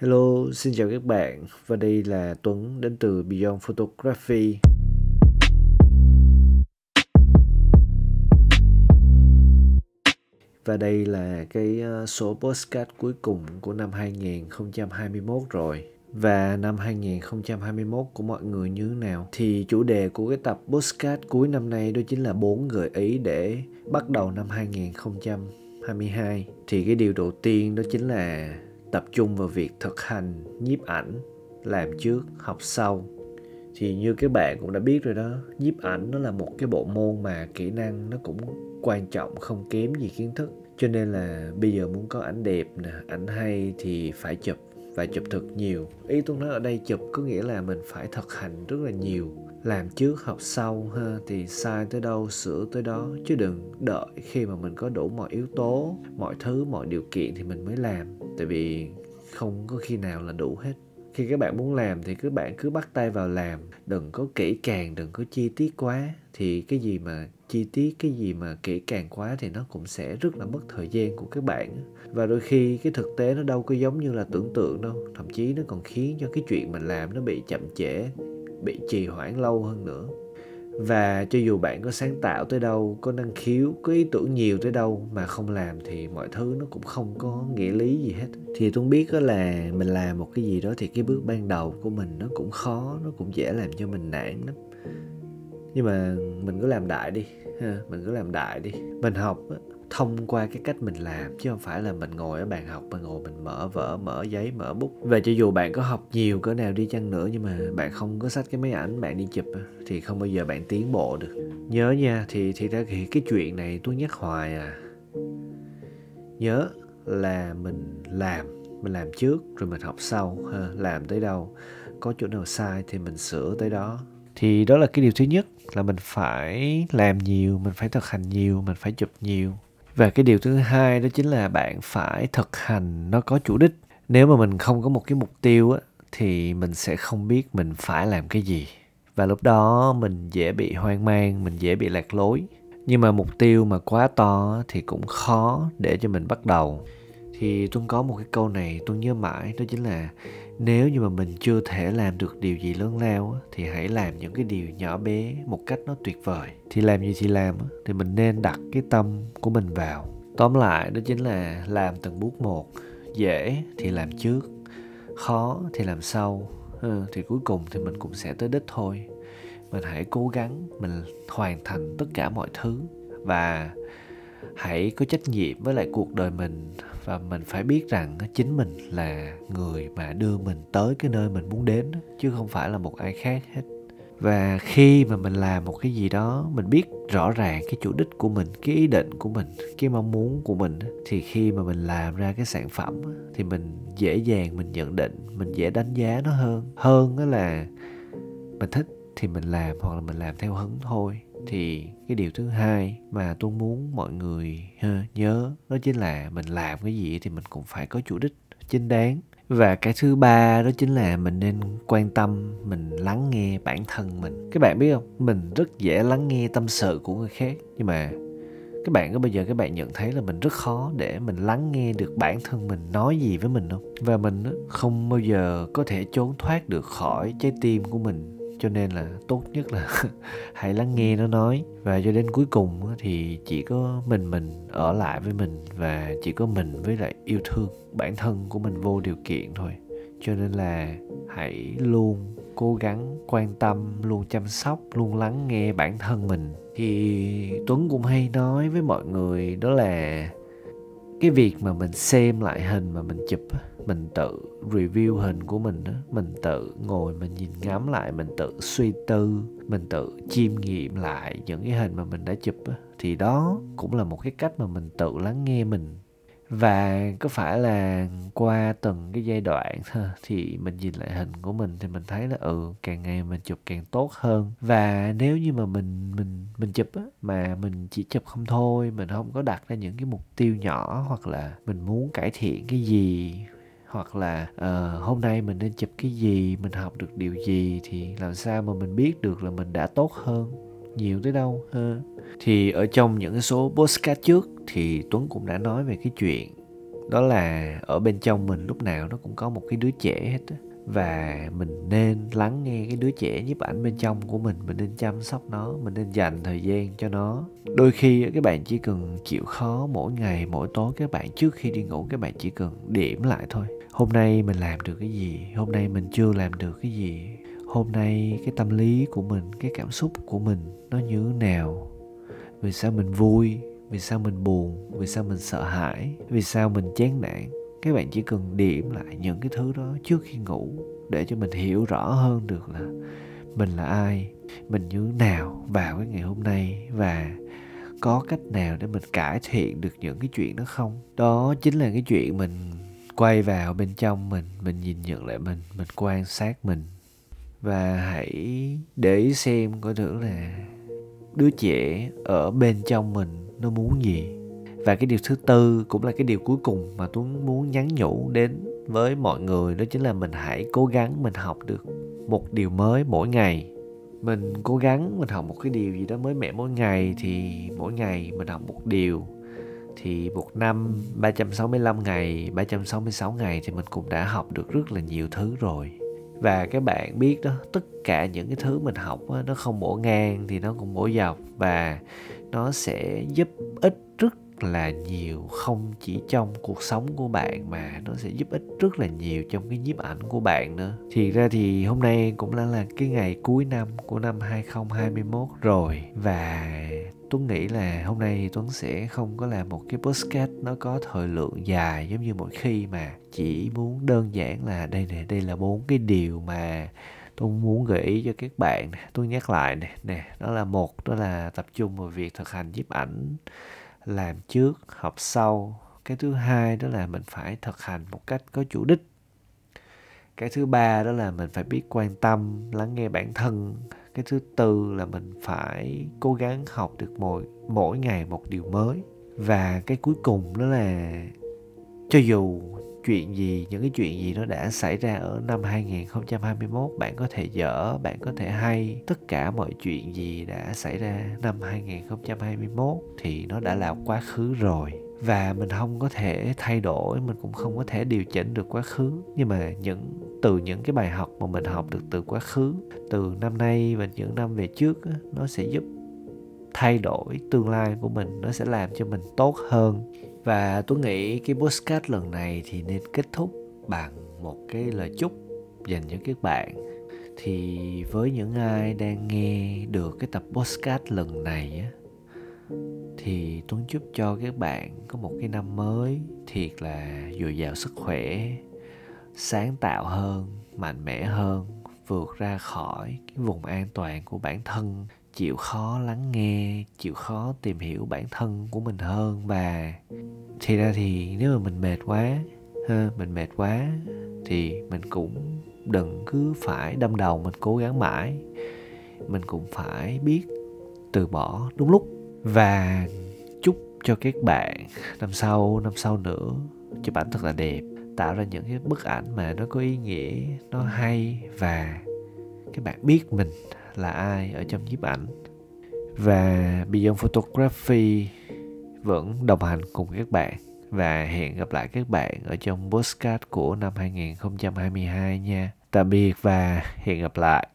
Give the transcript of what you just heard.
Hello, xin chào các bạn và đây là Tuấn đến từ Beyond Photography. Và đây là cái ờ, số postcard cuối cùng của năm 2021 rồi. Và năm 2021 của mọi người như thế nào? Thì chủ đề của cái tập postcard cuối năm nay đó chính là bốn gợi ý để bắt đầu năm 2022. Thì cái điều đầu tiên đó chính là tập trung vào việc thực hành nhiếp ảnh, làm trước, học sau. Thì như các bạn cũng đã biết rồi đó, nhiếp ảnh nó là một cái bộ môn mà kỹ năng nó cũng quan trọng, không kém gì kiến thức. Cho nên là bây giờ muốn có ảnh đẹp nè, ảnh hay thì phải chụp và chụp thật nhiều. Ý tôi nói ở đây chụp có nghĩa là mình phải thực hành rất là nhiều, làm trước, học sau ha, thì sai tới đâu, sửa tới đó. Chứ đừng đợi khi mà mình có đủ mọi yếu tố, mọi thứ, mọi điều kiện thì mình mới làm tại vì không có khi nào là đủ hết. Khi các bạn muốn làm thì các bạn cứ bắt tay vào làm, đừng có kỹ càng, đừng có chi tiết quá. Thì cái gì mà chi tiết, cái gì mà kỹ càng quá thì nó cũng sẽ rất là mất thời gian của các bạn. Và đôi khi cái thực tế nó đâu có giống như là tưởng tượng đâu, thậm chí nó còn khiến cho cái chuyện mình làm nó bị chậm trễ, bị trì hoãn lâu hơn nữa và cho dù bạn có sáng tạo tới đâu, có năng khiếu, có ý tưởng nhiều tới đâu mà không làm thì mọi thứ nó cũng không có nghĩa lý gì hết. Thì tôi biết là mình làm một cái gì đó thì cái bước ban đầu của mình nó cũng khó, nó cũng dễ làm cho mình nản lắm. Nhưng mà mình cứ làm đại đi, ha, mình cứ làm đại đi. Mình học thông qua cái cách mình làm, chứ không phải là mình ngồi ở bàn học, mình ngồi mình mở vở, mở giấy, mở bút và cho dù bạn có học nhiều cỡ nào đi chăng nữa, nhưng mà bạn không có sách cái máy ảnh, bạn đi chụp thì không bao giờ bạn tiến bộ được. Nhớ nha, thì thì ra thì cái chuyện này tôi nhắc hoài à. Nhớ là mình làm mình làm trước, rồi mình học sau, ha, làm tới đâu, có chỗ nào sai thì mình sửa tới đó. Thì đó là cái điều thứ nhất, là mình phải làm nhiều, mình phải thực hành nhiều, mình phải chụp nhiều và cái điều thứ hai đó chính là bạn phải thực hành nó có chủ đích. Nếu mà mình không có một cái mục tiêu á, thì mình sẽ không biết mình phải làm cái gì. Và lúc đó mình dễ bị hoang mang, mình dễ bị lạc lối. Nhưng mà mục tiêu mà quá to thì cũng khó để cho mình bắt đầu. Thì tôi có một cái câu này tôi nhớ mãi, đó chính là nếu như mà mình chưa thể làm được điều gì lớn lao thì hãy làm những cái điều nhỏ bé một cách nó tuyệt vời. Thì làm gì thì làm thì mình nên đặt cái tâm của mình vào. Tóm lại đó chính là làm từng bước một. Dễ thì làm trước khó thì làm sau. Ừ, thì cuối cùng thì mình cũng sẽ tới đích thôi. Mình hãy cố gắng mình hoàn thành tất cả mọi thứ. Và hãy có trách nhiệm với lại cuộc đời mình và mình phải biết rằng chính mình là người mà đưa mình tới cái nơi mình muốn đến chứ không phải là một ai khác hết. Và khi mà mình làm một cái gì đó, mình biết rõ ràng cái chủ đích của mình, cái ý định của mình, cái mong muốn của mình thì khi mà mình làm ra cái sản phẩm thì mình dễ dàng mình nhận định, mình dễ đánh giá nó hơn. Hơn đó là mình thích thì mình làm hoặc là mình làm theo hứng thôi thì cái điều thứ hai mà tôi muốn mọi người ờ, nhớ đó chính là mình làm cái gì thì mình cũng phải có chủ đích, chính đáng. Và cái thứ ba đó chính là mình nên quan tâm, mình lắng nghe bản thân mình. Các bạn biết không? Mình rất dễ lắng nghe tâm sự của người khác. Nhưng mà các bạn có bây giờ các bạn nhận thấy là mình rất khó để mình lắng nghe được bản thân mình nói gì với mình không? Và mình không bao giờ có thể trốn thoát được khỏi trái tim của mình cho nên là tốt nhất là hãy lắng nghe nó nói. Và cho đến cuối cùng thì chỉ có mình mình ở lại với mình và chỉ có mình với lại yêu thương bản thân của mình vô điều kiện thôi. Cho nên là hãy luôn cố gắng quan tâm, luôn chăm sóc, luôn lắng nghe bản thân mình. Thì tuấn cũng hay nói với mọi người đó là cái việc mà mình xem lại hình mà mình chụp mình tự review hình của mình đó mình tự ngồi mình nhìn ngắm lại mình tự suy tư mình tự chiêm nghiệm lại những cái hình mà mình đã chụp đó, thì đó cũng là một cái cách mà mình tự lắng nghe mình và có phải là qua từng cái giai đoạn thì mình nhìn lại hình của mình thì mình thấy là ừ càng ngày mình chụp càng tốt hơn. Và nếu như mà mình mình mình chụp á mà mình chỉ chụp không thôi mình không có đặt ra những cái mục tiêu nhỏ hoặc là mình muốn cải thiện cái gì hoặc là uh, hôm nay mình nên chụp cái gì mình học được điều gì thì làm sao mà mình biết được là mình đã tốt hơn nhiều tới đâu ha? Thì ở trong những cái số postcard trước thì Tuấn cũng đã nói về cái chuyện đó là ở bên trong mình lúc nào nó cũng có một cái đứa trẻ hết á. Và mình nên lắng nghe cái đứa trẻ nhiếp ảnh bên trong của mình mình nên chăm sóc nó, mình nên dành thời gian cho nó. Đôi khi các bạn chỉ cần chịu khó mỗi ngày, mỗi tối, các bạn trước khi đi ngủ, các bạn chỉ cần điểm lại thôi. Hôm nay mình làm được cái gì? Hôm nay mình chưa làm được cái gì? Hôm nay cái tâm lý của mình, cái cảm xúc của mình nó như thế nào? Vì sao mình vui? Vì sao mình buồn? Vì sao mình sợ hãi? Vì sao mình chán nản? Các bạn chỉ cần điểm lại những cái thứ đó trước khi ngủ để cho mình hiểu rõ hơn được là mình là ai, mình như thế nào vào cái ngày hôm nay và có cách nào để mình cải thiện được những cái chuyện đó không? Đó chính là cái chuyện mình quay vào bên trong mình mình nhìn nhận lại mình mình quan sát mình. Và hãy để ý xem coi thử là đứa trẻ ở bên trong mình nó muốn gì. Và cái điều thứ tư cũng là cái điều cuối cùng mà tuấn muốn nhắn nhủ đến với mọi người, đó chính là mình hãy cố gắng mình học được một điều mới mỗi ngày. Mình cố gắng mình học một cái điều gì đó mới mẻ mỗi ngày thì mỗi ngày mình học một điều. Thì một năm 365 ngày 366 ngày thì mình cũng đã học được rất là nhiều thứ rồi và các bạn biết đó tất cả những cái thứ mình học đó, nó không bổ ngang thì nó cũng bổ dọc và nó sẽ giúp ích rất là nhiều không chỉ trong cuộc sống của bạn mà nó sẽ giúp ích rất là nhiều trong cái nhiếp ảnh của bạn nữa. Thì ra thì hôm nay cũng đã là cái ngày cuối năm của năm 2021 rồi và Tuấn nghĩ là hôm nay Tuấn sẽ không có làm một cái podcast nó có thời lượng dài giống như mỗi khi mà chỉ muốn đơn giản là đây nè, đây là bốn cái điều mà tôi muốn gợi ý cho các bạn tôi nhắc lại nè nè, đó là một, đó là tập trung vào việc thực hành nhiếp ảnh làm trước, học sau. Cái thứ hai đó là mình phải thực hành một cách có chủ đích. Cái thứ ba đó là mình phải biết quan tâm, lắng nghe bản thân. Cái thứ tư là mình phải cố gắng học được mỗi mỗi ngày một điều mới. Và cái cuối cùng đó là cho dù chuyện gì, những cái chuyện gì nó đã xảy ra ở năm 2021 bạn có thể dở, bạn có thể hay. Tất cả mọi chuyện gì đã xảy ra năm 2021 thì nó đã là quá khứ rồi. Và mình không có thể thay đổi, mình cũng không có thể điều chỉnh được quá khứ. Nhưng mà những, từ những cái bài học mà mình học được từ quá khứ, từ năm nay và những năm về trước nó sẽ giúp thay đổi tương lai của mình, nó sẽ làm cho mình tốt hơn và tôi nghĩ cái postcard lần này thì nên kết thúc bằng một cái lời chúc dành cho các bạn. Thì với những ai đang nghe được cái tập postcard lần này á, thì tuấn chúc cho các bạn có một cái năm mới thiệt là dồi dào sức khỏe, sáng tạo hơn, mạnh mẽ hơn, vượt ra khỏi cái vùng an toàn của bản thân, chịu khó lắng nghe, chịu khó tìm hiểu bản thân của mình hơn. Và thì ra thì nếu mà mình mệt quá, ha, mình mệt quá thì mình cũng đừng cứ phải đâm đầu, mình cố gắng mãi. Mình cũng phải biết từ bỏ đúng lúc. Và chúc cho các bạn năm sau năm sau nữa, chụp ảnh thật là đẹp, tạo ra những cái bức ảnh mà nó có ý nghĩa, nó hay và các bạn biết mình là ai ở trong nhiếp ảnh. Và Beyond Photography vẫn đồng hành cùng các bạn và hẹn gặp lại các bạn ở trong postcard của năm 2022 nha. Tạm biệt và hẹn gặp lại.